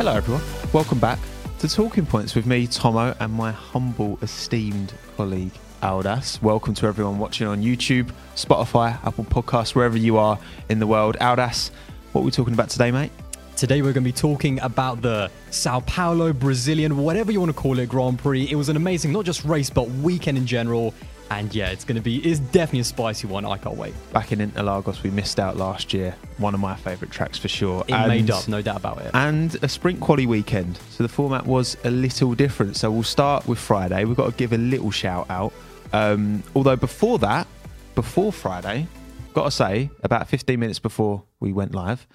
Hello, everyone. Welcome back to Talking Points with me, Tomo, and my humble, esteemed colleague, Aldas. Welcome to everyone watching on YouTube, Spotify, Apple Podcasts, wherever you are in the world. Aldas, what are we talking about today, mate? Today we're going to be talking about the Sao Paulo Brazilian, whatever you want to call it, Grand Prix. It was an amazing, not just race, but weekend in general. And yeah, it's going to be, it's definitely a spicy one. I can't wait. Back in Interlagos, we missed out last year. One of my favourite tracks for sure. It made up, no doubt about it. And a sprint quality weekend. So the format was a little different. So we'll start with Friday. We've got to give a little shout out. Um, although before that, before Friday, got to say, about 15 minutes before we went live,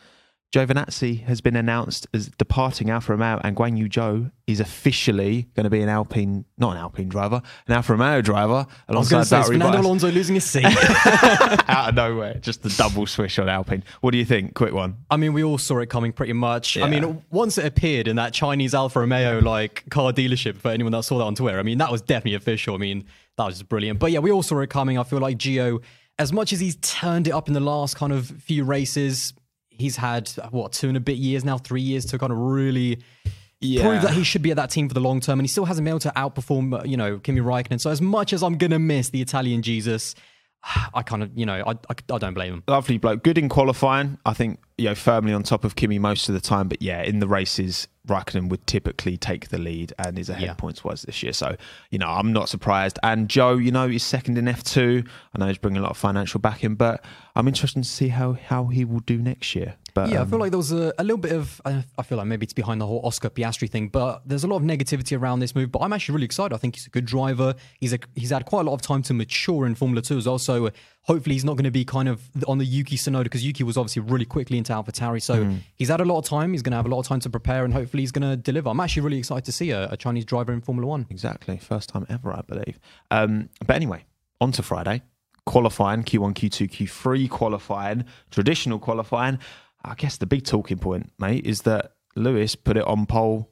Giovinazzi has been announced as departing Alfa Romeo, and Guan Yu Zhou is officially going to be an Alpine, not an Alpine driver, an Alfa Romeo driver alongside I was going to say, Fernando. Alonso losing his seat. out of nowhere, just the double swish on Alpine. What do you think? Quick one. I mean, we all saw it coming pretty much. Yeah. I mean, once it appeared in that Chinese Alfa Romeo like car dealership, for anyone that saw that on Twitter, I mean, that was definitely official. I mean, that was just brilliant. But yeah, we all saw it coming. I feel like Gio, as much as he's turned it up in the last kind of few races, he's had what two and a bit years now, three years to kind of really prove that he should be at that team for the long term, and he still hasn't been able to outperform, uh, you know, Kimi Raikkonen. So as much as I'm gonna miss the Italian Jesus, I kind of, you know, I, I, I don't blame him. lovely bloke. Good in qualifying. I think you know firmly on top of Kimi most of the time. But yeah, in the races, Raikkonen would typically take the lead and is ahead Yeah. points wise this year. So you know I'm not surprised. And Zhou, you know, he's second in F2. I know he's bringing a lot of financial backing, but I'm interested to see how how he will do next year. But Yeah, I um, feel like there was a, a little bit of. I I feel like maybe it's behind the whole Oscar Piastri thing, but there's a lot of negativity around this move. But I'm actually really excited. I think he's a good driver. He's a, he's had quite a lot of time to mature in Formula Two as well. So hopefully he's not going to be kind of on the Yuki Tsunoda because Yuki was obviously really quickly into AlphaTauri. So Mm. he's had a lot of time. He's going to have a lot of time to prepare, and hopefully he's going to deliver. I'm actually really excited to see a, a Chinese driver in Formula One. Exactly. First time ever, I believe. Um, but anyway, on to Friday. Qualifying, Q1, Q2, Q3 qualifying, traditional qualifying. I guess the big talking point, mate, is that Lewis put it on pole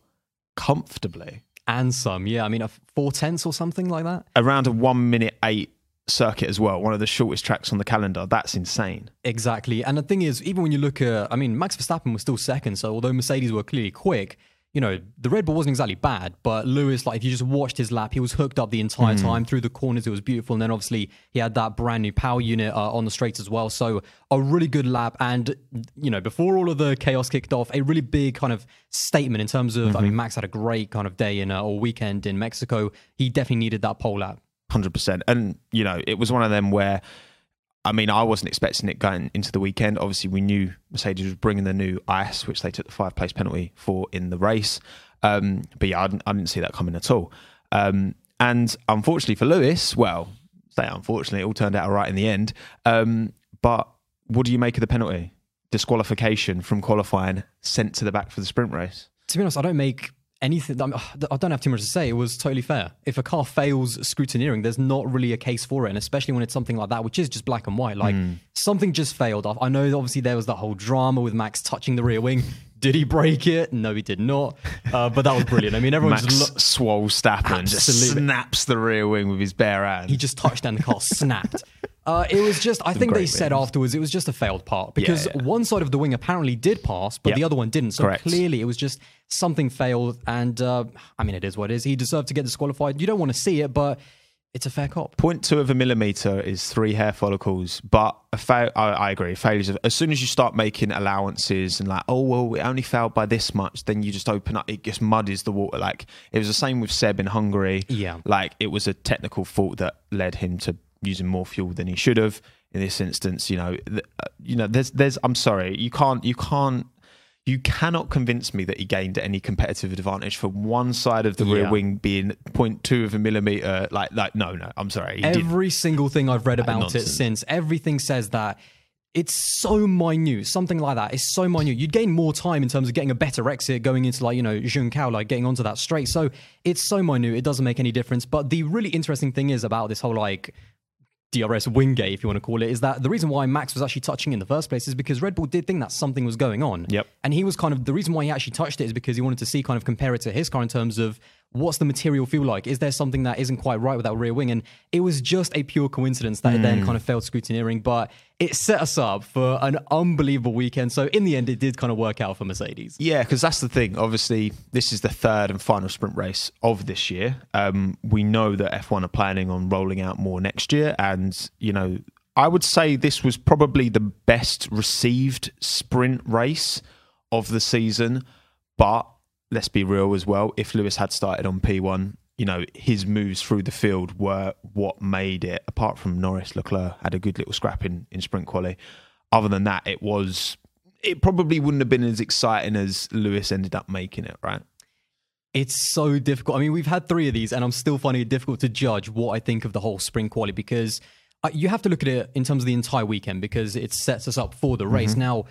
comfortably. And some, yeah. I mean, a four tenths or something like that. Around a one minute eight circuit as well, one of the shortest tracks on the calendar. That's insane. Exactly. And the thing is, even when you look at, I mean, Max Verstappen was still second. So although Mercedes were clearly quick, you know, the Red Bull wasn't exactly bad. But Lewis, like, if you just watched his lap, he was hooked up the entire time through the corners. It was beautiful. And then obviously he had that brand new power unit uh, on the straights as well. So a really good lap. And, you know, before all of the chaos kicked off, a really big kind of statement in terms of, I mean, Max had a great kind of day in uh, or weekend in Mexico. He definitely needed that pole lap. Hundred percent. And you know, it was one of them where, I mean, I wasn't expecting it going into the weekend. Obviously, we knew Mercedes was bringing the new ice, which they took the five place penalty for in the race. Um, but yeah, I didn't, I didn't see that coming at all. Um, and unfortunately for Lewis, well, say unfortunately, it all turned out all right in the end. Um, but what do you make of the penalty? Disqualification from qualifying, sent to the back for the sprint race. to be honest, I don't make anything. I don't have too much to say. It was totally fair. If a car fails scrutineering, there's not really a case for it, and especially when it's something like that, which is just black and white. Like hmm. something just failed. I I know obviously there was that whole drama with Max touching the rear wing. Did he break it? No, he did not. Uh, but that was brilliant. I mean, everyone Max just lo- swole Stappen just snaps the rear wing with his bare hand. he just touched down the car snapped. Uh, it was just, I think they great said afterwards, it was just a failed part because Yeah, yeah. one side of the wing apparently did pass, but Yeah. the other one didn't. So Correct. clearly it was just something failed. And uh, I mean, it is what it is. He deserved to get disqualified. You don't want to see it, but it's a fair cop. 0.2 of a millimeter is three hair follicles, but a fail. I, I agree. Failures. Of, as soon as you start making allowances and like, oh well, it only failed by this much, then you just open up. It just muddies the water. Like it was the same with Seb in Hungary. Yeah. Like it was a technical fault that led him to using more fuel than he should have. In this instance, you know, th- uh, you know, there's, there's. I'm sorry, you can't, you can't. You cannot convince me that he gained any competitive advantage from one side of the rear wing being 0.2 of a millimeter. Like, like, no, no, I'm sorry. Every single thing I've read about it since, everything says that it's so minute. Something like that is so minute. You'd gain more time in terms of getting a better exit going into like, you know, Junção, like getting onto that straight. So it's so minute. It doesn't make any difference. But the really interesting thing is about this whole like DRS Wingate, if you want to call it, is that the reason why Max was actually touching in the first place is because Red Bull did think that something was going on. Yep. And he was kind of the reason why he actually touched it is because he wanted to see kind of compare it to his car in terms of what's the material feel like? Is there something that isn't quite right with that rear wing? And it was just a pure coincidence that it Hmm. then kind of failed scrutineering, but it set us up for an unbelievable weekend. So in the end, it did kind of work out for Mercedes. Yeah, because that's the thing. Obviously, this is the third and final sprint race of this year. Um, we know that F1 are planning on rolling out more next year, and you know, I would say this was probably the best received sprint race of the season. But let's be real as well. If Lewis had started on P1, you know, his moves through the field were what made it. Apart from Norris, Leclerc had a good little scrap in, in sprint quali. Other than that, it was it probably wouldn't have been as exciting as Lewis ended up making it, right? It's so difficult. I mean, we've had three of these, and I'm still finding it difficult to judge what I think of the whole spring quality because uh, you have to look at it in terms of the entire weekend because it sets us up for the race. Mm-hmm. Now,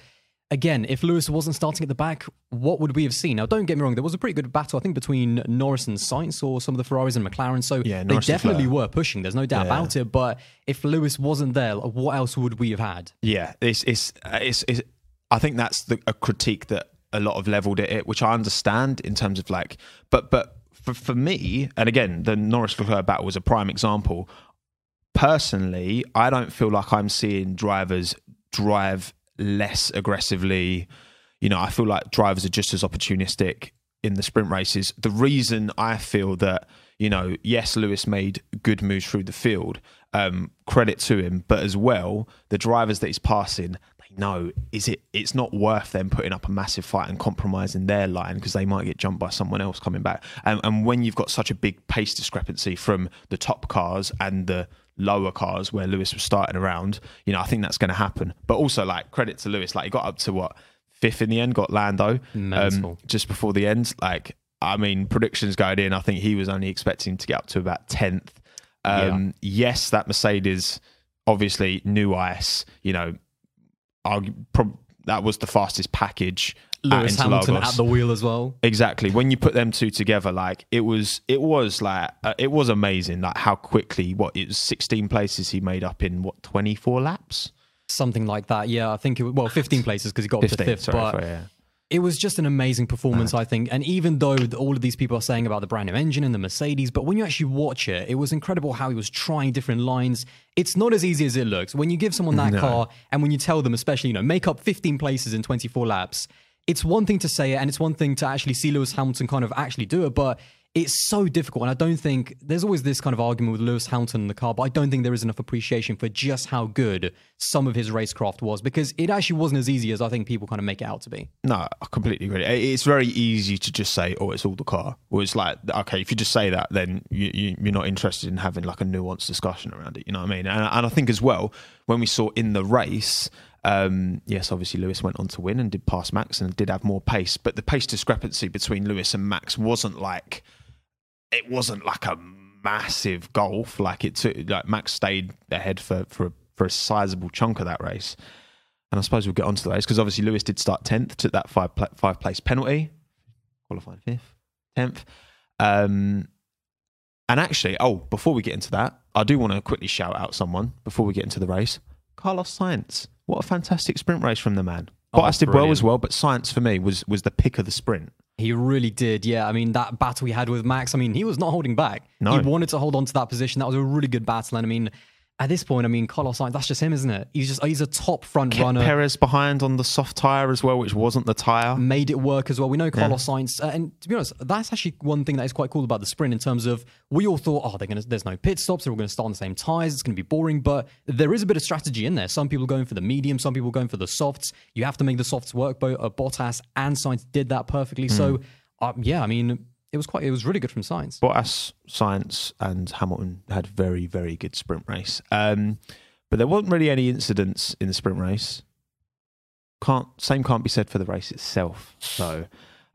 again, if Lewis wasn't starting at the back, what would we have seen? Now, don't get me wrong, there was a pretty good battle, I think, between Norris and Sainz or some of the Ferraris and McLaren. So Yeah, they definitely were pushing. There's no doubt about it. But if Lewis wasn't there, what else would we have had? Yeah, it's it's uh, it's, it's I think that's the, a critique that a lot of leveled at it, which I understand in terms of like, but but for for me, and again, the Norris Leclerc battle was a prime example. Personally, I don't feel like I'm seeing drivers drive less aggressively. You know, I feel like drivers are just as opportunistic in the sprint races. The reason I feel that, you know, yes, Lewis made good moves through the field, um, credit to him, but as well, the drivers that he's passing, they know is it it's not worth them putting up a massive fight and compromising their line because they might get jumped by someone else coming back. And, and when you've got such a big pace discrepancy from the top cars and the lower cars where Lewis was starting around, you know, I think that's going to happen. But also, like, credit to Lewis, like, he got up to what fifth in the end, got Lando um, just before the end. Like, I mean, predictions going in, I think he was only expecting to get up to about tenth. Um, Yes, that Mercedes, obviously, new ice. You know, argu- prob- that was the fastest package. Lewis Hamilton at the wheel as well. Exactly. When you put them two together, like it was, it was like uh, it was amazing. Like how quickly, what it was, sixteen places he made up in what twenty four laps. Something like that. Yeah, I think it was, well, 15 places because he got up to 15, fifth. sorry, but sorry, yeah. it was just an amazing performance, I think. And even though all of these people are saying about the brand new engine and the Mercedes, but when you actually watch it, it was incredible how he was trying different lines. It's not as easy as it looks. When you give someone that car and when you tell them, especially, you know, make up 15 places in 24 laps, it's one thing to say it and it's one thing to actually see Lewis Hamilton kind of actually do it, but it's so difficult. And I don't think there's always this kind of argument with Lewis Hamilton in the car, but I don't think there is enough appreciation for just how good some of his racecraft was because it actually wasn't as easy as I think people kind of make it out to be. No, I completely agree. It's very easy to just say, "Oh, it's all the car." Or it's like, okay, if you just say that, then you, you, you're not interested in having like a nuanced discussion around it. You know what I mean? And, and I think as well, when we saw in the race, um, yes, obviously Lewis went on to win and did pass Max and did have more pace, but the pace discrepancy between Lewis and Max wasn't like it wasn't like a massive gulf. Like it took like Max stayed ahead for for a, for a sizable chunk of that race. And I suppose we'll get onto the race because obviously Lewis did start tenth, took that five pla- five place penalty, qualified fifth, tenth. Um, and actually, oh, before we get into that, I do want to quickly shout out someone before we get into the race. Carlos Sainz, what a fantastic sprint race from the man. Oh, Bottas did well as well, but Sainz for me was was the pick of the sprint. He really did, yeah. I mean, that battle he had with Max, I mean, he was not holding back. No. He wanted to hold on to that position. That was a really good battle. And I mean, at this point, I mean, Carlos Sainz, that's just him, isn't it? He's just, he's a top front Kept runner. Perez behind on the soft tire as well, which wasn't the tire. made it work as well. We know Carlos Sainz, uh, and to be honest, that's actually one thing that is quite cool about the sprint in terms of we all thought, oh, they're gonna, there's no pit stops, they're all going to start on the same tires, it's going to be boring, but there is a bit of strategy in there. Some people going for the medium, some people going for the softs. You have to make the softs work. Both uh, Bottas and Sainz did that perfectly. So, uh, yeah, I mean, it was quite, it was really good from Sainz. Bottas, Sainz, and Hamilton had very, very good sprint race. Um, but there wasn't really any incidents in the sprint race. Can't same can't be said for the race itself. So,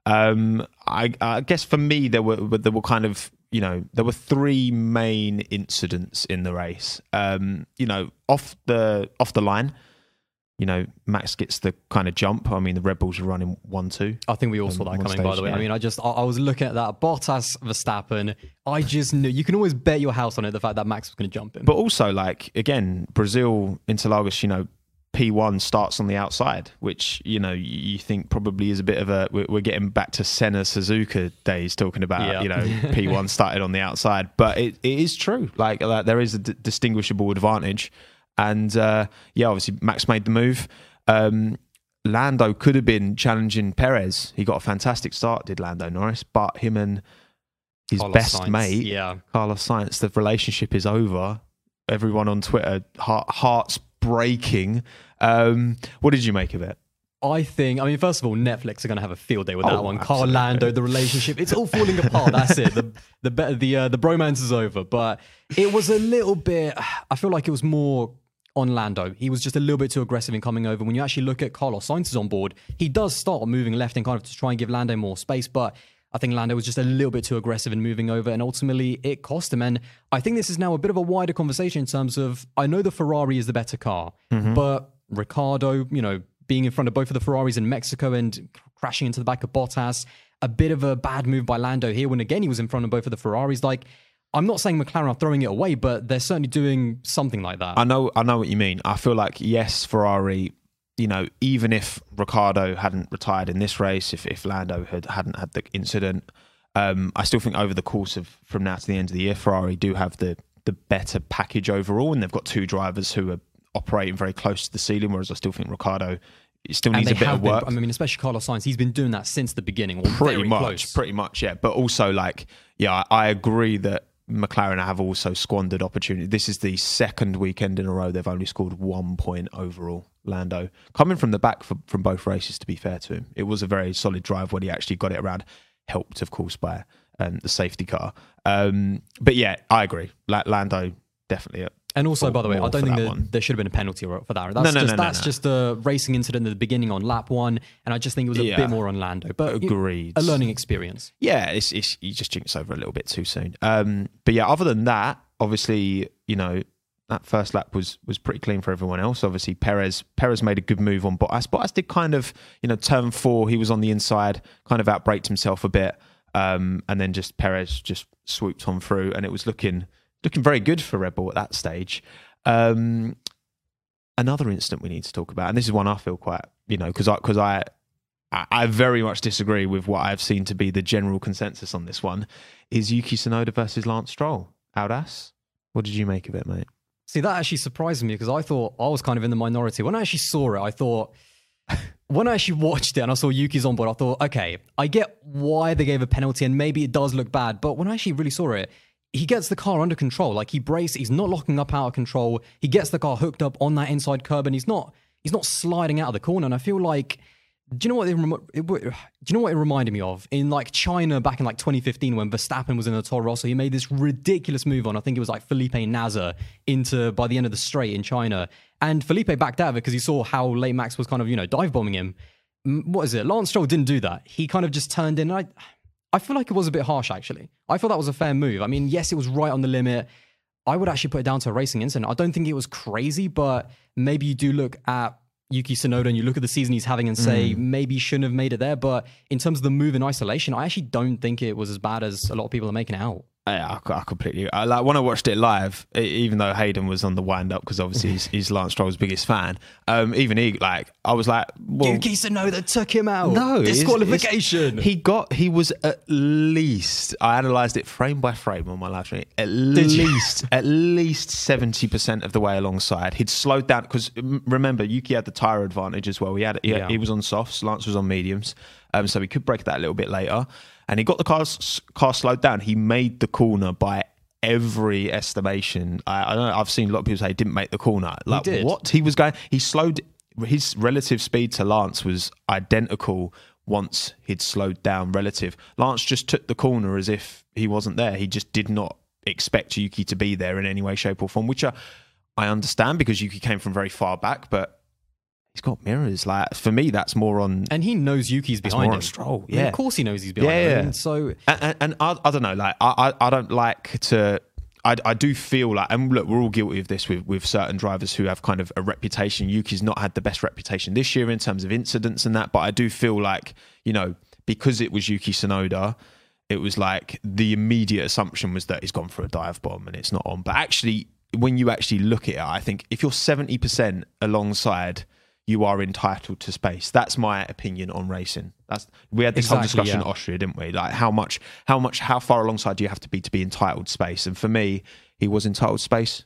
um, I, I guess for me there were there were kind of you know there were three main incidents in the race. Um, you know, off the off the line, you know, Max gets the kind of jump. I mean, the Red Bulls are running one two. I think we all saw that coming, by the way. I mean, I just, I, I was looking at that Bottas Verstappen. I just knew you can always bet your house on it the fact that Max was going to jump him. But also, like again, Brazil, Interlagos, you know, P1 starts on the outside, which you know you think probably is a bit of a. We're getting back to Senna Suzuka days talking about Yeah. you know P1 started on the outside, but it, it is true. Like, like there is a d- distinguishable advantage, and uh, yeah, obviously Max made the move. Um, Lando could have been challenging Perez. He got a fantastic start, did Lando Norris, but him and his Carlos best Sainz, mate Yeah. Carlos Sainz, the relationship is over. Everyone on Twitter, heart, hearts breaking. Um, what did you make of it? I think, I mean, first of all, Netflix are going to have a field day with that Oh, one. Carl. Lando, the relationship, it's all falling apart. That's it. The the be- the uh, the bromance is over. But it was a little bit. I feel like it was more on Lando. He was just a little bit too aggressive in coming over. When you actually look at Carlos Sainz is on board, he does start moving left and kind of to try and give Lando more space, but. I think Lando was just a little bit too aggressive in moving over, and ultimately it cost him. And I think this is now a bit of a wider conversation in terms of I know the Ferrari is the better car, mm-hmm. but Ricciardo, you know, being in front of both of the Ferraris in Mexico and crashing into the back of Bottas, a bit of a bad move by Lando here when again he was in front of both of the Ferraris. Like, I'm not saying McLaren are throwing it away, but they're certainly doing something like that. I know, I know what you mean. I feel like yes, Ferrari. You know, even if Ricciardo hadn't retired in this race, if if Lando had hadn't had the incident, um, I still think over the course of from now to the end of the year, Ferrari do have the the better package overall, and they've got two drivers who are operating very close to the ceiling. Whereas I still think Ricciardo still needs a bit of been, work. I mean, especially Carlos Sainz, he's been doing that since the beginning, pretty much, close. pretty much, yeah. But also, like, yeah, I, I agree that McLaren have also squandered opportunity. This is the second weekend in a row they've only scored one point overall. Lando coming from the back for, from both races. To be fair to him, it was a very solid drive when he actually got it around. Helped, of course, by um, the safety car. Um, but yeah, I agree. Lando definitely. And also, by the way, I don't think that there should have been a penalty for that. That's No, no, just no, no, that's no. just a racing incident at the beginning on lap one, and I just think it was a Yeah. bit more on Lando. But Agreed. a learning experience. yeah, it's, it's you just jinx over a little bit too soon. Um, but yeah, other than that, obviously, you know, that first lap was was pretty clean for everyone else. Obviously, Perez Perez made a good move on Bottas. Bottas did kind of, you know, turn four. He was on the inside, kind of outbraked himself a bit, um, and then just Perez just swooped on through, and it was looking looking very good for Red Bull at that stage. Um, another incident we need to talk about, and this is one I feel quite, you know, because I because I I very much disagree with what I've seen to be the general consensus on this one. Is Yuki Tsunoda versus Lance Stroll? Aldas? What did you make of it, mate? See, that actually surprised me because I thought I was kind of in the minority. When I actually saw it, I thought, when I actually watched it and I saw Yuki's on board, I thought, okay, I get why they gave a penalty and maybe it does look bad. But when I actually really saw it, he gets the car under control. Like he brakes, he's not locking up out of control. He gets the car hooked up on that inside curb and he's not he's not sliding out of the corner. And I feel like do you know what it, it, do you know what it reminded me of in like China back in like 2015 when Verstappen was in the Toro Rosso he made this ridiculous move on I think it was like Felipe Nasr into by the end of the straight in China and Felipe backed out because he saw how late Max was kind of you know dive bombing him what is it Lance Stroll didn't do that he kind of just turned in and I I feel like it was a bit harsh actually I thought that was a fair move I mean yes it was right on the limit I would actually put it down to a racing incident. I don't think it was crazy, but maybe you do look at Yuki Tsunoda and you look at the season he's having and say mm. maybe he shouldn't have made it there. But in terms of the move in isolation, I actually don't think it was as bad as a lot of people are making it out. Yeah, I, I completely. I, like when I watched it live, even though Hayden was on the wind up because obviously he's, he's Lance Stroll's biggest fan. Um, even he, like, I was like, well, Yuki that took him out. No, disqualification. it's- he got. He was at least. I analysed it frame by frame on my live stream. At you? least, at least seventy percent of the way alongside. He'd slowed down because remember Yuki had the tire advantage as well. He had. He, Yeah. he was on softs. Lance was on mediums, um, so he could break that a little bit later. And he got the car car slowed down. He made the corner by every estimation. I, I don't know. I've seen a lot of people say he didn't make the corner. Like did. what he was going. He slowed his relative speed to Lance was identical once he'd slowed down relative. Lance just took the corner as if he wasn't there. He just did not expect Yuki to be there in any way, shape, or form, which I, I understand because Yuki came from very far back, but he's got mirrors. Like for me, that's more on and he knows Yuki's behind him. on Stroll, I mean, yeah. of course he knows he's behind Yeah, him. yeah. So and, and, and I, I don't know like I, I, I don't like to I, I do feel like and look we're all guilty of this with, with certain drivers who have kind of a reputation Yuki's not had the best reputation this year in terms of incidents and that but I do feel like you know because it was Yuki Tsunoda it was like the immediate assumption was that he's gone for a dive bomb and it's not on but actually when you actually look at it, I think if you're 70% alongside, you are entitled to space. That's my opinion on racing. That's we had this whole discussion yeah. in Austria, didn't we? Like how much, how much, how far alongside do you have to be to be entitled space? And for me, he was entitled space.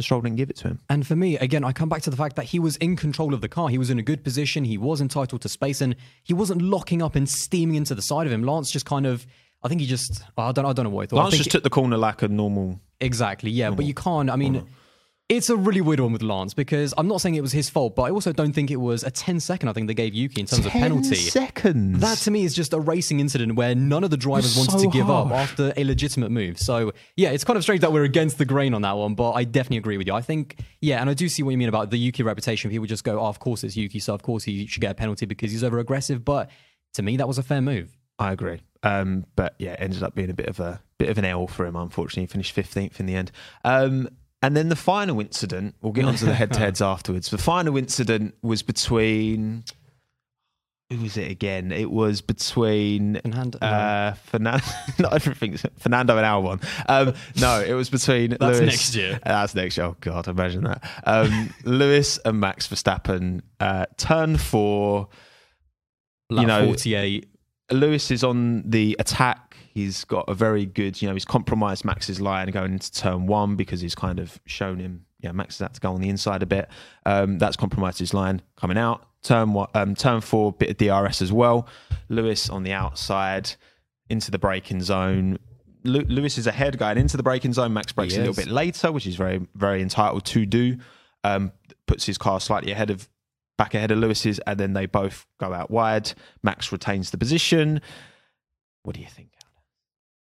Stroll didn't give it to him. And for me, again, I come back to the fact that he was in control of the car. He was in a good position. He was entitled to space, and he wasn't locking up and steaming into the side of him. Lance just kind of, I think he just, I don't, I don't know what he thought. Lance just took the corner like a normal. Exactly, yeah. But you can't. I mean, it's a really weird one with Lance because I'm not saying it was his fault, but I also don't think it was a 10 second. I think they gave Yuki in terms of penalty. seconds. That to me is just a racing incident where none of the drivers wanted so to give up after a legitimate move. So yeah, it's kind of strange that we're against the grain on that one, but I definitely agree with you. I think yeah, and I do see what you mean about the Yuki reputation. People just go, oh, of course it's Yuki, so of course he should get a penalty because he's over aggressive. But to me, that was a fair move. I agree. Um, but yeah, it ended up being a bit of a bit of an L for him. Unfortunately, he finished fifteenth in the end. Um, and then the final incident, we'll get onto the head-to-heads afterwards. The final incident was between who was it again? It was between Fernando- uh, Fernando. not everything's Fernando and Albon. Um, no, it was between That's Lewis. next year. That's next year. Oh God, imagine that. Um, Lewis and Max Verstappen uh, turn four. Like know, 48. Lewis is on the attack. He's got a very good, you know, he's compromised Max's line going into turn one because he's kind of shown him, yeah, Max has had to go on the inside a bit. Um, that's compromised his line coming out. Turn one, um, turn four, bit of DRS as well. Lewis on the outside into the braking zone. Lew- Lewis is ahead going into the braking zone. Max brakes He a little bit later, which is very, very entitled to do. Um, puts his car slightly ahead of back ahead of Lewis's, and then they both go out wide. Max retains the position. What do you think?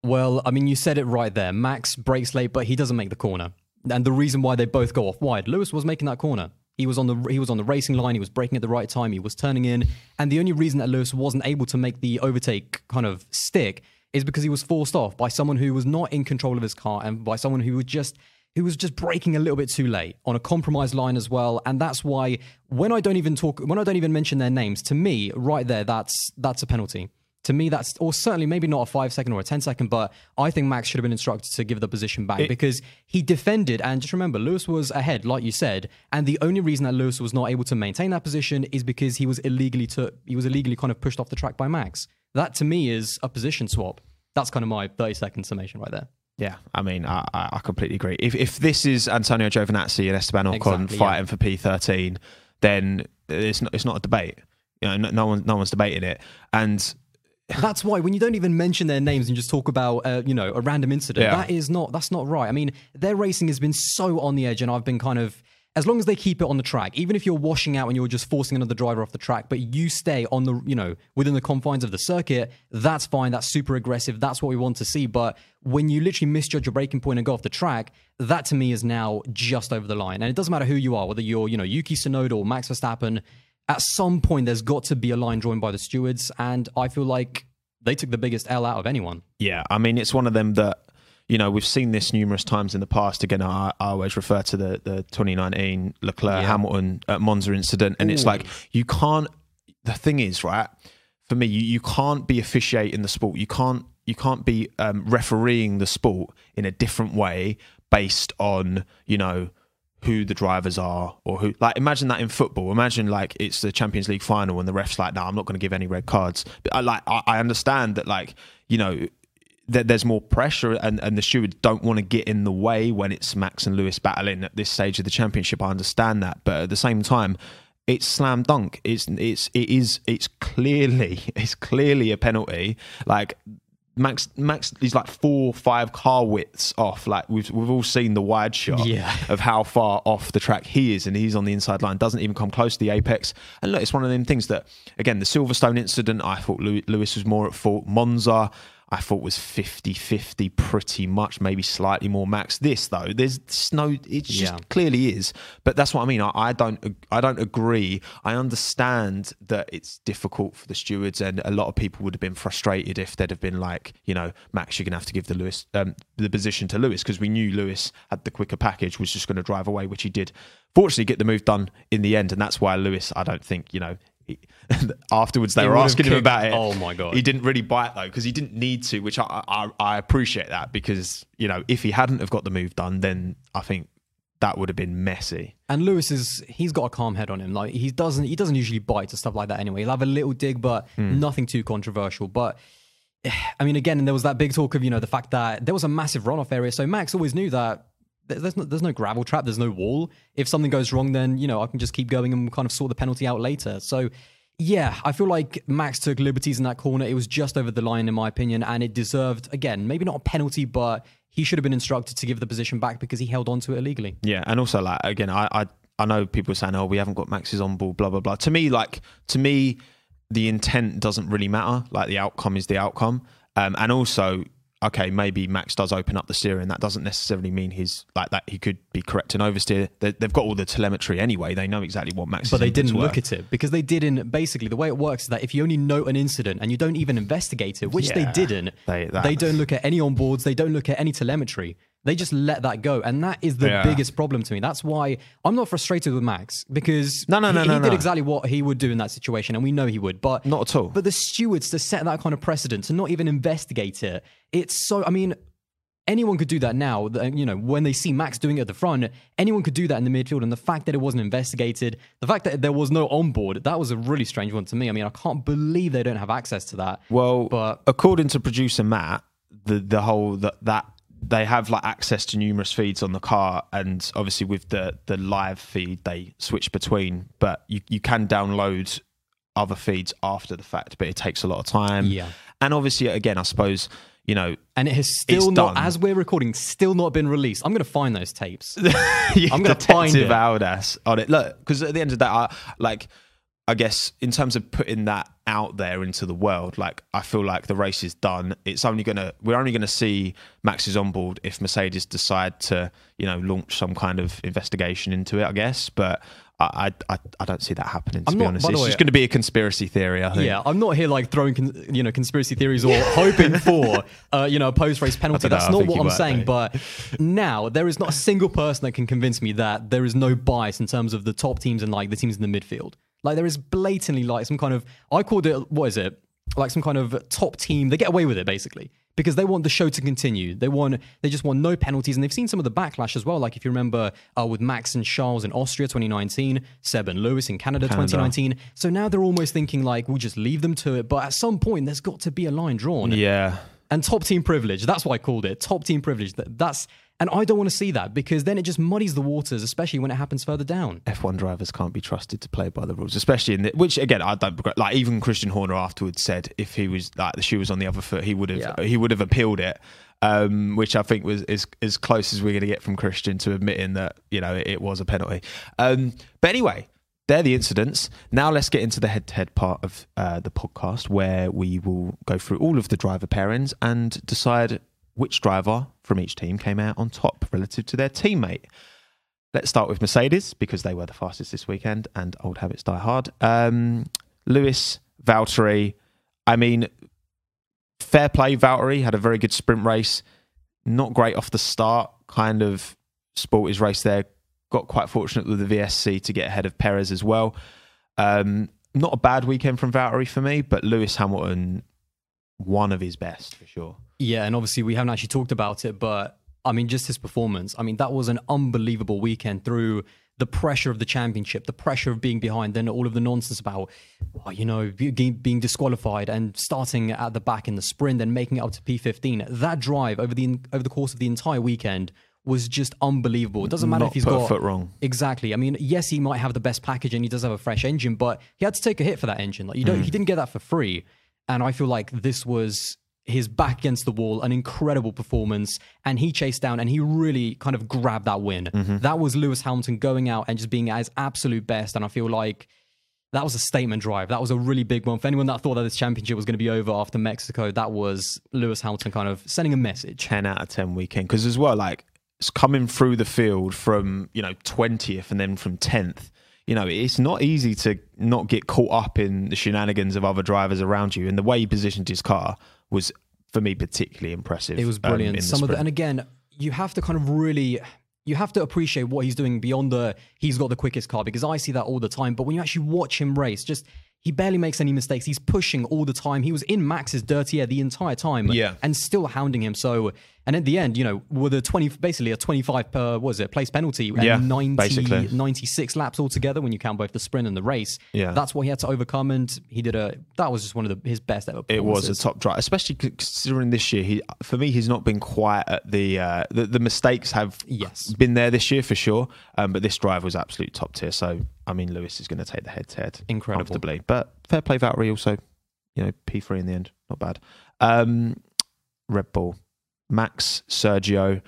Well, I mean, you said it right there. Max breaks late, but he doesn't make the corner. And the reason why they both go off wide, Lewis was making that corner. He was on the he was on the racing line. He was braking at the right time. He was turning in, and the only reason that Lewis wasn't able to make the overtake kind of stick is because he was forced off by someone who was not in control of his car and by someone who was just who was just braking a little bit too late on a compromised line as well. And that's why when I don't even talk when I don't even mention their names, to me, right there, that's that's a penalty. To me, that's or certainly maybe not a five second or a ten second, but I think Max should have been instructed to give the position back because he defended. And just remember, Lewis was ahead, like you said, and the only reason that Lewis was not able to maintain that position is because he was illegally to he was illegally kind of pushed off the track by Max. That to me is a position swap. That's kind of my thirty second summation right there. Yeah, I mean, I, I completely agree. If if this is Antonio Giovinazzi and Esteban Ocon Exactly, yeah. fighting for P thirteen, then it's not it's not a debate. You know, no, no one no one's debating it. And That's why when you don't even mention their names and just talk about uh, you know a random incident, Yeah. that is not that's not right. I mean, their racing has been so on the edge, and I've been kind of as long as they keep it on the track, even if you're washing out and you're just forcing another driver off the track, but you stay on the you know within the confines of the circuit, that's fine. That's super aggressive. That's what we want to see. But when you literally misjudge your breaking point and go off the track, that to me is now just over the line. And it doesn't matter who you are, whether you're you know Yuki Tsunoda or Max Verstappen. At some point, there's got to be a line drawn by the stewards, and I feel like they took the biggest L out of anyone. Yeah, I mean, it's one of them that you know we've seen this numerous times in the past. Again, I, I always refer to the the 2019 Leclerc Yeah. Hamilton at Monza incident, and it's like you can't. The thing is, right? For me, you, you can't be officiating the sport. You can't you can't be um, refereeing the sport in a different way based on you know who the drivers are or who like imagine that in football. Imagine like it's the champions league final and the refs like no i'm not going to give any red cards. But i like i, I understand that like you know that there's more pressure and, and the stewards don't want to get in the way when it's max and lewis battling at this stage of the championship. I understand that. But at the same time it's slam dunk. It's it's it is it's clearly it's clearly a penalty. Like Max Max is like four five car widths off. Like we've we've all seen the wide shot Yeah. of how far off the track he is, and he's on the inside line, doesn't even come close to the apex. And look, it's one of them things that again the Silverstone incident. I thought Lewis was more at fault. Monza. I thought was 50-50 pretty much, maybe slightly more max. This though, there's no, it just Yeah. clearly is. But that's what I mean. I, I don't, I don't agree. I understand that it's difficult for the stewards, and a lot of people would have been frustrated if they'd have been like, you know, Max, you're gonna have to give the Lewis um, the position to Lewis because we knew Lewis had the quicker package, was just going to drive away, which he did. Fortunately, get the move done in the end, and that's why Lewis, I don't think, you know. Afterwards, they He were asking him about it. Oh my God. He didn't really bite though because he didn't need to, which I, I I appreciate that because you know if he hadn't have got the move done, then I think that would have been messy. And Lewis is he's got a calm head on him. Like he doesn't he doesn't usually bite to stuff like that anyway. He'll have a little dig, but hmm. nothing too controversial. But I mean, again, there was that big talk of you know the fact that there was a massive runoff area. So Max always knew that th- there's no, there's no gravel trap, there's no wall. If something goes wrong, then you know I can just keep going and kind of sort the penalty out later. So yeah, I feel like Max took liberties in that corner. It was just over the line in my opinion, and it deserved again maybe not a penalty, but he should have been instructed to give the position back because he held on to it illegally. Yeah, and also like again, I I, I know people are saying, oh, we haven't got Max's on ball, blah blah blah. To me, like to me, the intent doesn't really matter. Like the outcome is the outcome, um, and also. Okay, maybe Max does open up the steering. That doesn't necessarily mean he's like that. He could be correct and oversteer. They, they've got all the telemetry anyway. They know exactly what Max. But they didn't look at it because they didn't. Basically, the way it works is that if you only note an incident and you don't even investigate it, which they didn't, they- that- they don't look at any onboards, they don't look at any telemetry. They just let that go, and that is the Yeah. biggest problem to me. That's why I'm not frustrated with Max because No, no, no, he, no, he did no. exactly what he would do in that situation, and we know he would. But Not at all. But the stewards to set that kind of precedent to not even investigate it, it's so. I mean, anyone could do that now. You know, when they see Max doing it at the front, anyone could do that in the midfield. And the fact that it wasn't investigated, the fact that there was no onboard, that was a really strange one to me. I mean, I can't believe they don't have access to that. Well, But- according to producer Matt, the the whole that that they have like access to numerous feeds on the car, and obviously with the the live feed they switch between, but you you can download other feeds after the fact, but it takes a lot of time. Yeah. and obviously again, I suppose you know. And it has still not, done. as we're recording, still not been released. I'm going to find those tapes. I'm gonna find it. Aldas on it. Look, because at the end of that, I, like, I guess in terms of putting that out there into the world, like, I feel like the race is done. It's only gonna, we're only gonna see Max's on board if Mercedes decide to, you know, launch some kind of investigation into it. I guess, but. I, I, I don't see that happening. To I'm be not- honest, it's way- just going to be a conspiracy theory. I think. Yeah, I'm not here like throwing con- you know conspiracy theories or hoping for uh, you know a post race penalty. don't know, That's not what I'm might saying. But now there is not a single person that can convince me that there is no bias in terms of the top teams and like the teams in the midfield. Like there is blatantly like some kind of I called it what is it like some kind of top team. They get away with it basically because they want the show to continue. They want they just want no penalties, and they've seen some of the backlash as well. Like if you remember uh, with Max and Charles in Austria 2019, Seb and Lewis in Canada, 2019. So now they're almost thinking like we'll just leave them to it. But at some point, there's got to be a line drawn. Yeah. And top team privilege. That's what I called it. Top team privilege. That, that's and I don't want to see that because then it just muddies the waters, especially when it happens further down. F1 drivers can't be trusted to play by the rules, especially in the, which again I don't regret. Like even Christian Horner afterwards said if he was like the shoe was on the other foot, he would have Yeah. he would have appealed it, um, which I think was is as close as we're going to get from Christian to admitting that you know it, it was a penalty. Um, but anyway. They're the incidents. Now let's get into the head-to-head part of uh, the podcast, where we will go through all of the driver pairings and decide which driver from each team came out on top relative to their teammate. Let's start with Mercedes because they were the fastest this weekend and old habits die hard. Um, Lewis, Valtteri. I mean, fair play. Valtteri had a very good sprint race. Not great off the start. Kind of sport his race there. Got quite fortunate with the VSC to get ahead of Perez as well. Um, not a bad weekend from Valtteri for me, but Lewis Hamilton, one of his best for sure. Yeah, and obviously we haven't actually talked about it, but I mean, just his performance. I mean, that was an unbelievable weekend through the pressure of the championship, the pressure of being behind, then all of the nonsense about, oh, you know, being disqualified and starting at the back in the sprint and making it up to P15. That drive over the over the course of the entire weekend was just unbelievable. It doesn't matter Not if he's got foot wrong. Exactly. I mean, yes, he might have the best package and he does have a fresh engine, but he had to take a hit for that engine. Like you don't, he mm. didn't get that for free. And I feel like this was his back against the wall, an incredible performance, and he chased down and he really kind of grabbed that win. Mm-hmm. That was Lewis Hamilton going out and just being at his absolute best. And I feel like that was a statement drive. That was a really big one. For anyone that thought that this championship was going to be over after Mexico, that was Lewis Hamilton kind of sending a message. 10 out of 10 weekend because as well like it's coming through the field from you know 20th and then from 10th you know it's not easy to not get caught up in the shenanigans of other drivers around you and the way he positioned his car was for me particularly impressive It was um, brilliant. the Some of the, and again, you have to kind of really, you have to appreciate what he's doing beyond the he's got the quickest car because I see that all the time. But when you actually watch him race, just he barely makes any mistakes. He's pushing all the time. He was in Max's dirty air the entire time, Yeah. and still hounding him. So And at the end, you know, with a 20, basically a 25 per, what was it, place penalty and Yeah, 90, basically. 96 laps altogether when you count both the sprint and the race. Yeah. That's what he had to overcome. And he did a, that was just one of the, his best ever It was a top drive, especially considering this year. He, for me, he's not been quite at the uh, the, the mistakes have Yes. been there this year for sure. Um, but this drive was absolute top tier. So I mean, Lewis is going to take the head to head Incredible. comfortably. But fair play, Valtteri also, you know, P three in the end, not bad. Um, Red Bull, Max, Sergio.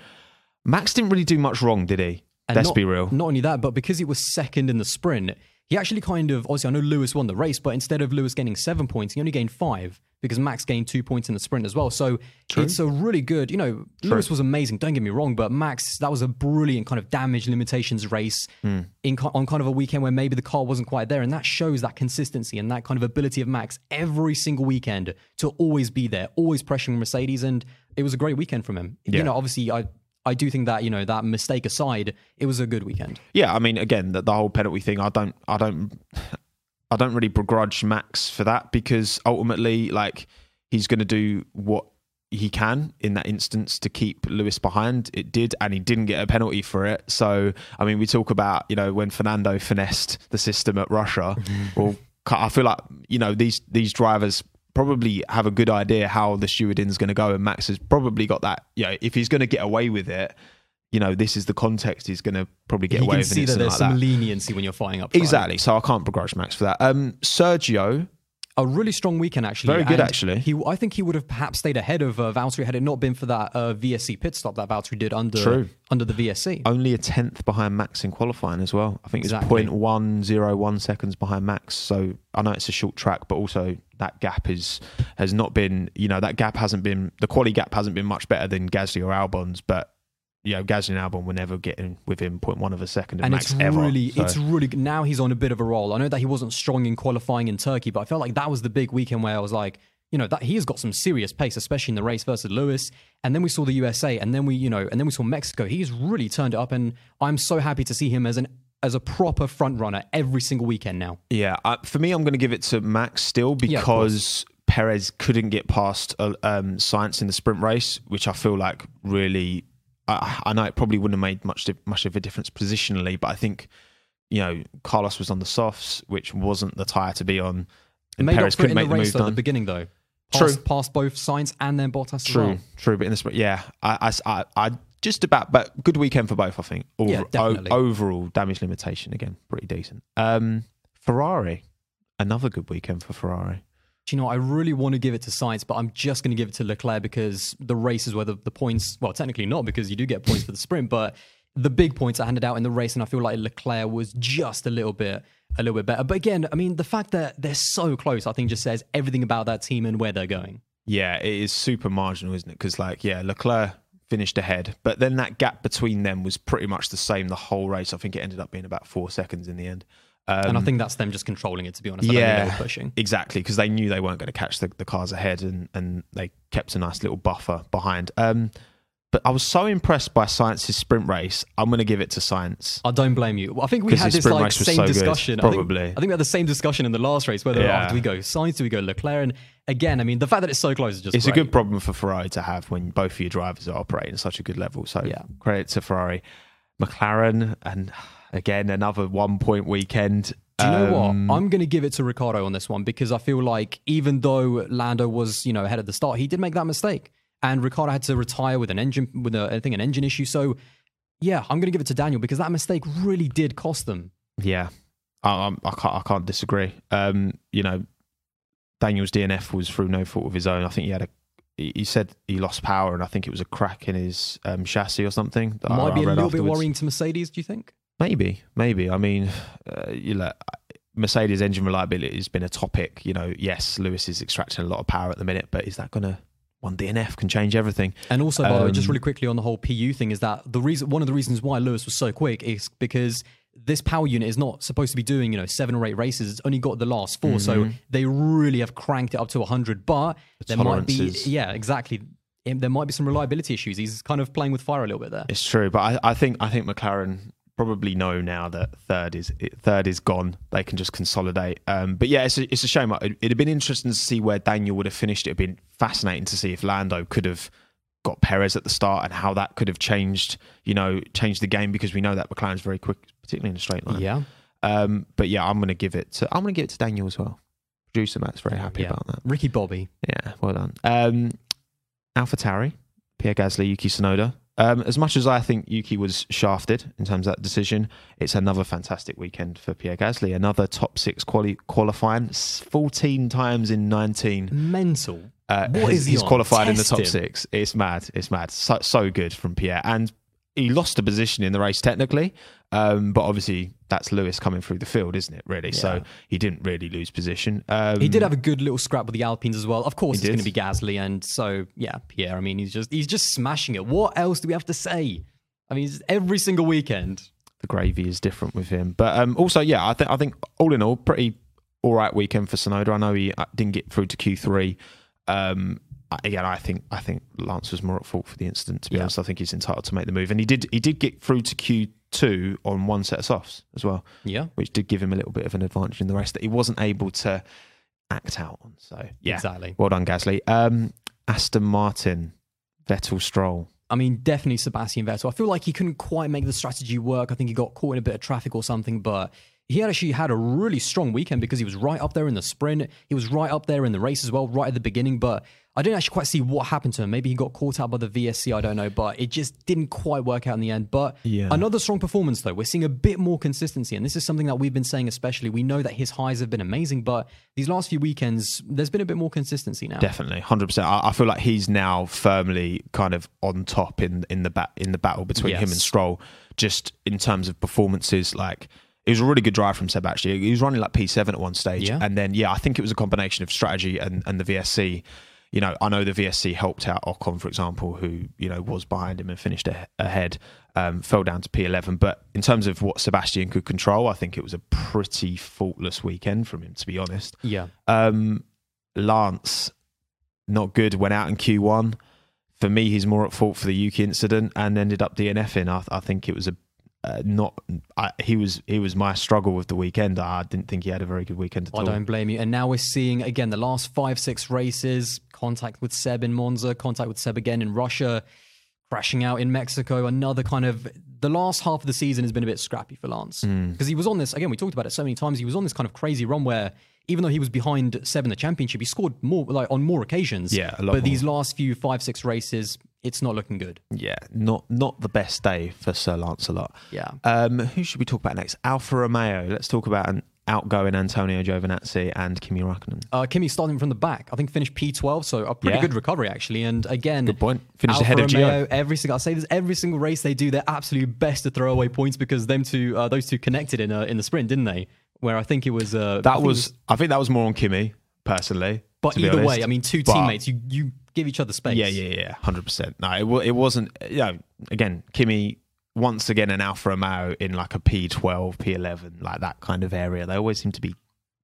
Max didn't really do much wrong, did he? And Let's not, be real. Not only that, but because he was second in the sprint, he actually kind of obviously I know Lewis won the race, but instead of Lewis gaining seven points, he only gained five because Max gained two points in the sprint as well. So it's a really good, you know, Lewis was amazing. Don't get me wrong, but Max that was a brilliant kind of damage limitations race Hmm. in on kind of a weekend where maybe the car wasn't quite there, and that shows that consistency and that kind of ability of Max every single weekend to always be there, always pressuring Mercedes, and it was a great weekend from him. Yeah. You know, obviously I. I do think that you know that mistake aside, it was a good weekend. Yeah, I mean, again, the, the whole penalty thing, I don't, I don't, I don't really begrudge Max for that because ultimately, like, he's going to do what he can in that instance to keep Lewis behind. It did, and he didn't get a penalty for it. So, I mean, we talk about you know when Fernando finessed the system at Russia. well, I feel like you know these these drivers probably have a good idea how the stewarding is going to go, and Max has probably got that. You know, if he's going to get away with it. You know, this is the context. He's going to probably get you away can with an see that there's like some that. leniency when you're fighting up. front. Exactly. So I can't begrudge Max for that. Um, Sergio, A really strong weekend, actually. Very good, and actually. He, I think he would have perhaps stayed ahead of uh, Valtteri had it not been for that uh, VSC pit stop that Valtteri did under True. under the VSC. only a tenth behind Max in qualifying as well. I think it's Exactly. 0.101 seconds behind Max. So I know it's a short track, but also that gap is has not been. You know, that gap hasn't been the quality gap hasn't been much better than Gasly or Albon's, but. You know, and Albon were never getting within 0.1 of a second of and Max it's ever. really, So- it's really now he's on a bit of a roll. I know that he wasn't strong in qualifying in Turkey, but I felt like that was the big weekend where I was like, you know, that he has got some serious pace, especially in the race versus Lewis. And then we saw the USA, and then we, you know, and then we saw Mexico. He's really turned it up, and I'm so happy to see him as an as a proper front runner every single weekend now. Yeah, uh, for me, I'm going to give it to Max still Yeah, because Perez couldn't get past uh, um, Sainz in the sprint race, which I feel like really. I, I know it probably wouldn't have made much much of a difference positionally, but I think you know Carlos was on the softs, which wasn't the tire to be on. And Made Perez up for it in the make the race move at the beginning though. True. Past, past both Sainz and then Bottas as True, well. true, but in the sprint, yeah, I, I, I, I just about, but good weekend for both. I think. Over, Yeah, definitely. o- overall damage limitation again, pretty decent. Um, Ferrari, another good weekend for Ferrari. You know, I really want to give it to Sainz, but I'm just going to give it to Leclerc because the race is where the, the points, well, technically not because you do get points for the sprint, but the big points are handed out in the race, and I feel like Leclerc was just a little bit, a little bit better. But again, I mean, the fact that they're so close, I think, just says everything about that team and where they're going. Yeah, it is super marginal, isn't it? Because like, yeah, Leclerc finished ahead, but then that gap between them was pretty much the same the whole race. I think it ended up being about four seconds in the end. Um, and I think that's them just controlling it, to be honest. I yeah, were pushing. exactly, because they knew they weren't going to catch the, the cars ahead, and and they kept a nice little buffer behind. Um, but I was so impressed by Sainz's sprint race. I'm going to give it to Sainz. I don't blame you. I think we had this like same so good, discussion. I think- probably. I think, we had the same discussion in the last race. Whether Yeah. oh, do we go Sainz, do we go Leclerc? And again, I mean, the fact that it's so close is just It's a good problem for Ferrari to have when both of your drivers are operating at such a good level. So Yeah. credit to Ferrari, McLaren, and again another one point weekend. Do you know Um, what? I'm going to give it to Ricciardo on this one because I feel like even though Lando was, you know, ahead at the start, he did make that mistake, and Ricciardo had to retire with an engine, with a, I think an engine issue. So, yeah, I'm going to give it to Daniel because that mistake really did cost them. Yeah, I, I'm- I can't. I can't disagree. Um, you know, Daniel's DNF was through no fault of his own. I think he had a. He said he lost power, and I think it was a crack in his um, chassis or something. that Might I be a read little bit worrying to Mercedes. Do you think? Maybe, maybe. I mean, uh, you know, Mercedes engine reliability has been a topic. You know, yes, Lewis is extracting a lot of power at the minute, but is that going to one DNF can change everything? And also, by the way, just Um, really quickly on the whole PU thing, is that the reason one of the reasons why Lewis was so quick is because this power unit is not supposed to be doing you know seven or eight races. It's only got the last 4 so they really have cranked it up to hundred. But there might be, yeah, exactly. Um, There might be some reliability issues. He's kind of playing with fire a little bit there. It's true, but I, I think I think McLaren probably know now that third is third is gone. They can just consolidate. Um, but yeah, it's a, it's a shame. It, it'd have been interesting to see where Daniel would have finished. It'd been fascinating to see if Lando could have got Perez at the start and how that could have changed, you know, changed the game because we know that McLaren's very quick, particularly in a straight line. Yeah. Um, but yeah, I'm going to give it to I'm going to give it to Daniel as well. Producer Matt's very happy yeah. about that. Ricky Bobby. Yeah, well done. Um, Alpha Tauri, Pierre Gasly, Yuki Tsunoda. Um, as much as I think Yuki was shafted in terms of that decision, it's another fantastic weekend for Pierre Gasly. Another top six quali- qualifying, 14 times in 19. Mental. Uh, What he's, is he he's on? qualified in the top him. six. It's mad. It's mad. So, so good from Pierre. And he lost a position in the race technically, um, but obviously that's Lewis coming through the field, isn't it? Really. So he didn't really lose position. Um, He did have a good little scrap with the Alpines as well. Of course, it's going to be Gasly, and so yeah, Pierre. I mean, he's just he's just smashing it. What else do we have to say? I mean, every single weekend. the gravy is different with him. But um, also, yeah, I think I think all in all, pretty all right weekend for Tsunoda. I know he uh, didn't get through to Q three. Um, again, I think I think Lance was more at fault for the incident. To be Yeah. honest, I think he's entitled to make the move, and he did. He did get through to Q two on one set of softs as well, Yeah, which did give him a little bit of an advantage in the race that he wasn't able to act out on. So yeah, exactly. well done, Gasly. Um, Aston Martin, Vettel, Stroll. I mean, definitely Sebastian Vettel. I feel like he couldn't quite make the strategy work. I think he got caught in a bit of traffic or something, but he actually had a really strong weekend because he was right up there in the sprint. He was right up there in the race as well, right at the beginning. But I didn't actually quite see what happened to him. Maybe he got caught out by the VSC. I don't know, but it just didn't quite work out in the end. But Yeah. another strong performance, though. We're seeing a bit more consistency, and this is something that we've been saying. Especially, we know that his highs have been amazing, but these last few weekends, there's been a bit more consistency now. Definitely, hundred percent. I, I feel like he's now firmly kind of on top in in the bat in the battle between him and Yes. Stroll. Just in terms of performances, like it was a really good drive from Seb. Actually, he was running like P seven at one stage, Yeah. and then yeah, I think it was a combination of strategy and and the VSC. You know, I know the VSC helped out Ocon, for example, who you know was behind him and finished a- ahead, um, fell down to P11. But in terms of what Sebastian could control, I think it was a pretty faultless weekend from him, to be honest. Yeah. Um, Lance, not good. Went out in Q1. For me, he's more at fault for the Yuki incident and ended up DNFing. I, I think it was a uh, not. I, he was he was my struggle with the weekend. I didn't think he had a very good weekend at I all. don't blame you. And now we're seeing again the last five, six races, contact with Seb in Monza, contact with Seb again in Russia, crashing out in Mexico. Another kind of the last half of the season has been a bit scrappy for Lance Hmm. because he was on this again. We talked about it so many times. He was on this kind of crazy run where even though he was behind Seb in the championship, he scored more like on more occasions. Yeah, but more. these last few five, six races, it's not looking good. Yeah, not not the best day for Sir Lancelot. Yeah. Um, who should we talk about next? Alfa Romeo. Let's talk about an outgoing Antonio Giovinazzi and Kimi Raikkonen. Uh, Kimi starting from the back. I think finished P12, so a pretty Yeah. good recovery actually. And again, Good point. Finished Alfa ahead of Gio. Every single, I say this every single race they do their absolute best to throw away points because them two, uh, those two connected in a, in the sprint, didn't they? Where I think it was uh, I That think it was, I think that was more on Kimi personally. But either way, I mean, two But- teammates, you you give each other space. Yeah, yeah, yeah, hundred percent. No, it, it wasn't. You know, again, Kimi once again an Alfa Romeo in like a P twelve, P eleven, like that kind of area. They always seem to be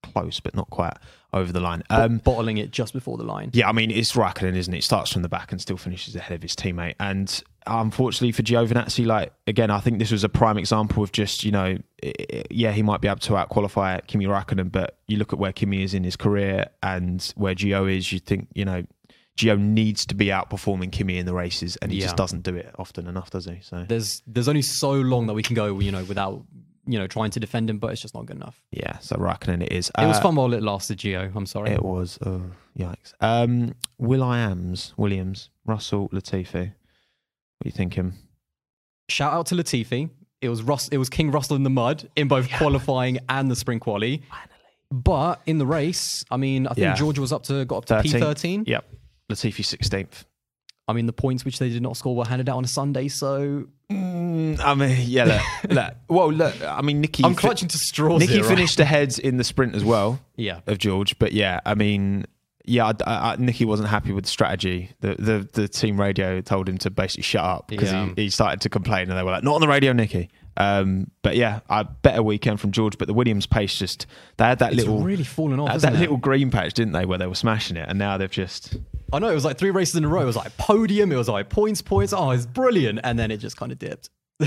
close, but not quite over the line. Um, bottling it just before the line. yeah, I mean it's Raikkonen, isn't it? Starts from the back and still finishes ahead of his teammate. And unfortunately for Giovinazzi, like again, I think this was a prime example of just you know, i- i- yeah, he might be able to outqualify Kimi Raikkonen, but you look at where Kimi is in his career and where Gio is, you think you know. Gio needs to be outperforming Kimi in the races, and he Yeah. just doesn't do it often enough, does he? So There's there's only so long that we can go, you know, without you know trying to defend him, but it's just not good enough. yeah, so Raikkonen it is. It was Uh, fun while it lasted, Gio. I'm sorry. It was. Oh, yikes. Um, Will I Ams, Williams, Russell, Latifi. What are you thinking? Shout out to Latifi. It was Russ, it was King Russell in the mud in both qualifying and the sprint quali. But in the race, I mean, I think Yeah. Georgia was up to got up to P13. Yep. Latifi 16th. I mean, the points which they did not score were handed out on a Sunday, so Mm, I mean, yeah, look, look. Well, look, I mean, Nikki. I'm clutching to straws. Nikki here, right? finished ahead in the sprint as well Yeah, of George, but yeah, I mean, yeah, I, I, Nicky wasn't happy with the strategy. The, the the team radio told him to basically shut up because Yeah. he, he started to complain, and they were like, "Not on the radio, Nicky." Um, but yeah, a better weekend from George. But the Williams pace just they had that it's little really fallen off. that, that little green patch, didn't they, where they were smashing it, and now they've just I know it was like three races in a row. It was like podium. It was like points, points. Oh, it's brilliant. And then it just kind of dipped.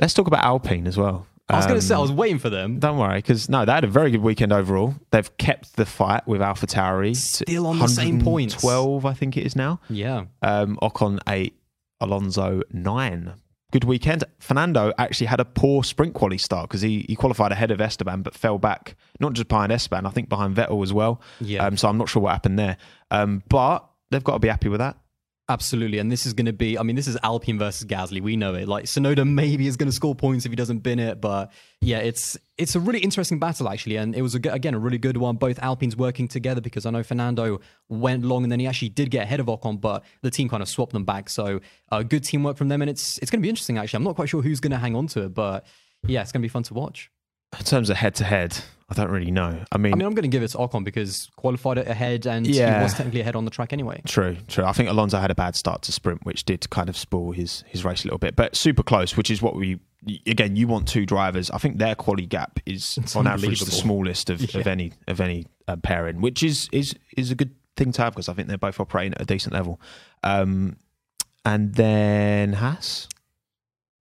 Let's talk about Alpine as well. I was going to say I Um, was waiting for them. Don't worry, because no, they had a very good weekend overall. They've kept the fight with Alpha Tauri. Still on the same points. 112, I think it is now. Yeah. Um, Ocon eight, Alonso nine. Good weekend. Fernando actually had a poor sprint quality start because he, he qualified ahead of Esteban but fell back, not just behind Esteban, I think behind Vettel as well. Yeah. Um, so I'm not sure what happened there. Um, but they've got to be happy with that. Absolutely, and this is going to be. I mean, this is Alpine versus Gasly. We know it. Like Tsunoda maybe is going to score points if he doesn't bin it, but yeah, it's it's a really interesting battle actually, and it was a, again a really good one. Both Alpines working together because I know Fernando went long and then he actually did get ahead of Ocon, but the team kind of swapped them back. So uh, good teamwork from them, and it's it's going to be interesting actually. I'm not quite sure who's going to hang on to it, but yeah, it's going to be fun to watch. In terms of head to head, I don't really know. I mean, I mean, I'm going to give it to Ocon because qualified it ahead and Yeah. he was technically ahead on the track anyway. True, true. I think Alonso had a bad start to sprint, which did kind of spoil his his race a little bit. But super close, which is what we again. You want two drivers. I think their quality gap is It's on average the smallest of, of any of any uh, pairing, which is is is a good thing to have because I think they're both operating at a decent level. Um, and then Haas,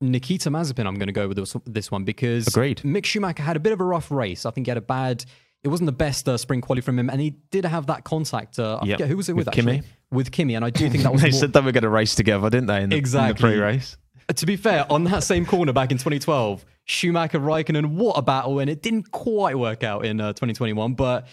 Nikita Mazepin, I'm going to go with this, this one because Agreed. Mick Schumacher had a bit of a rough race. I think he had a bad. It wasn't the best uh, spring quality from him, and he did have that contact. Uh, Yep. who was it with, With? Kimi? With Kimi, and I do think that was they more, said they were going to race together, didn't they? In the, in the Exactly. pre-race. to be fair, on that same corner back in 2012, Schumacher, Raikkonen, what a battle, and it didn't quite work out in uh, 2021. But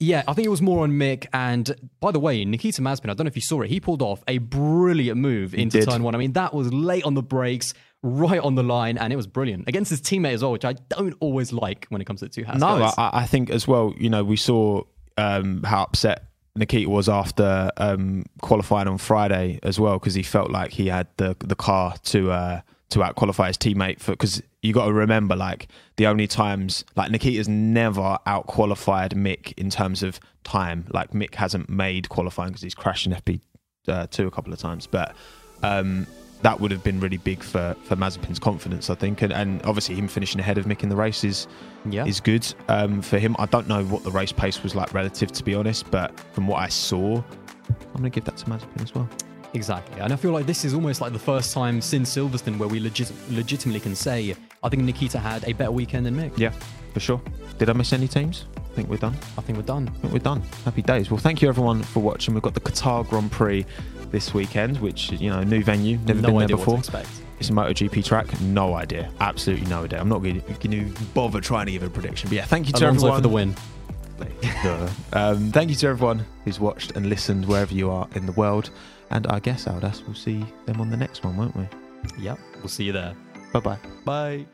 yeah, I think it was more on Mick. And by the way, Nikita Mazepin, I don't know if you saw it, he pulled off a brilliant move into turn one. I mean, that was late on the brakes, right on the line, and it was brilliant against his teammate as well, which I don't always like when it comes to the two Haas No. I, I think as well. You know, we saw um, how upset Nikita was after um, qualifying on Friday as well because he felt like he had the the car to uh, to out qualify his teammate for because you got to remember like the only times like Nikita's never out qualified Mick in terms of time. Like Mick hasn't made qualifying because he's crashed in FP uh, two a couple of times, but. Um, that would have been really big for, for Mazepin's confidence, I think, and, and obviously him finishing ahead of Mick in the race is yeah. is good um, for him. I don't know what the race pace was like relative, to be honest, but from what I saw, I'm going to give that to Mazepin as well. Exactly. And I feel like this is almost like the first time since Silverstone where we legit- legitimately can say, I think Nikita had a better weekend than Mick. Yeah, for sure. Did I miss any teams? I think we're done. I think we're done. I think we're done. Happy days. Well, thank you everyone for watching. We've got the Qatar Grand Prix this weekend, which you know, new venue, never no been there before. It's a MotoGP track. No idea. Absolutely no idea. I'm not going to bother trying to give a prediction. But yeah, thank you to Alonso everyone. for the win. Um, thank you to everyone who's watched and listened wherever you are in the world. And I guess, Aldas, we'll see them on the next one, won't we? Yep. We'll see you there. Bye bye. Bye.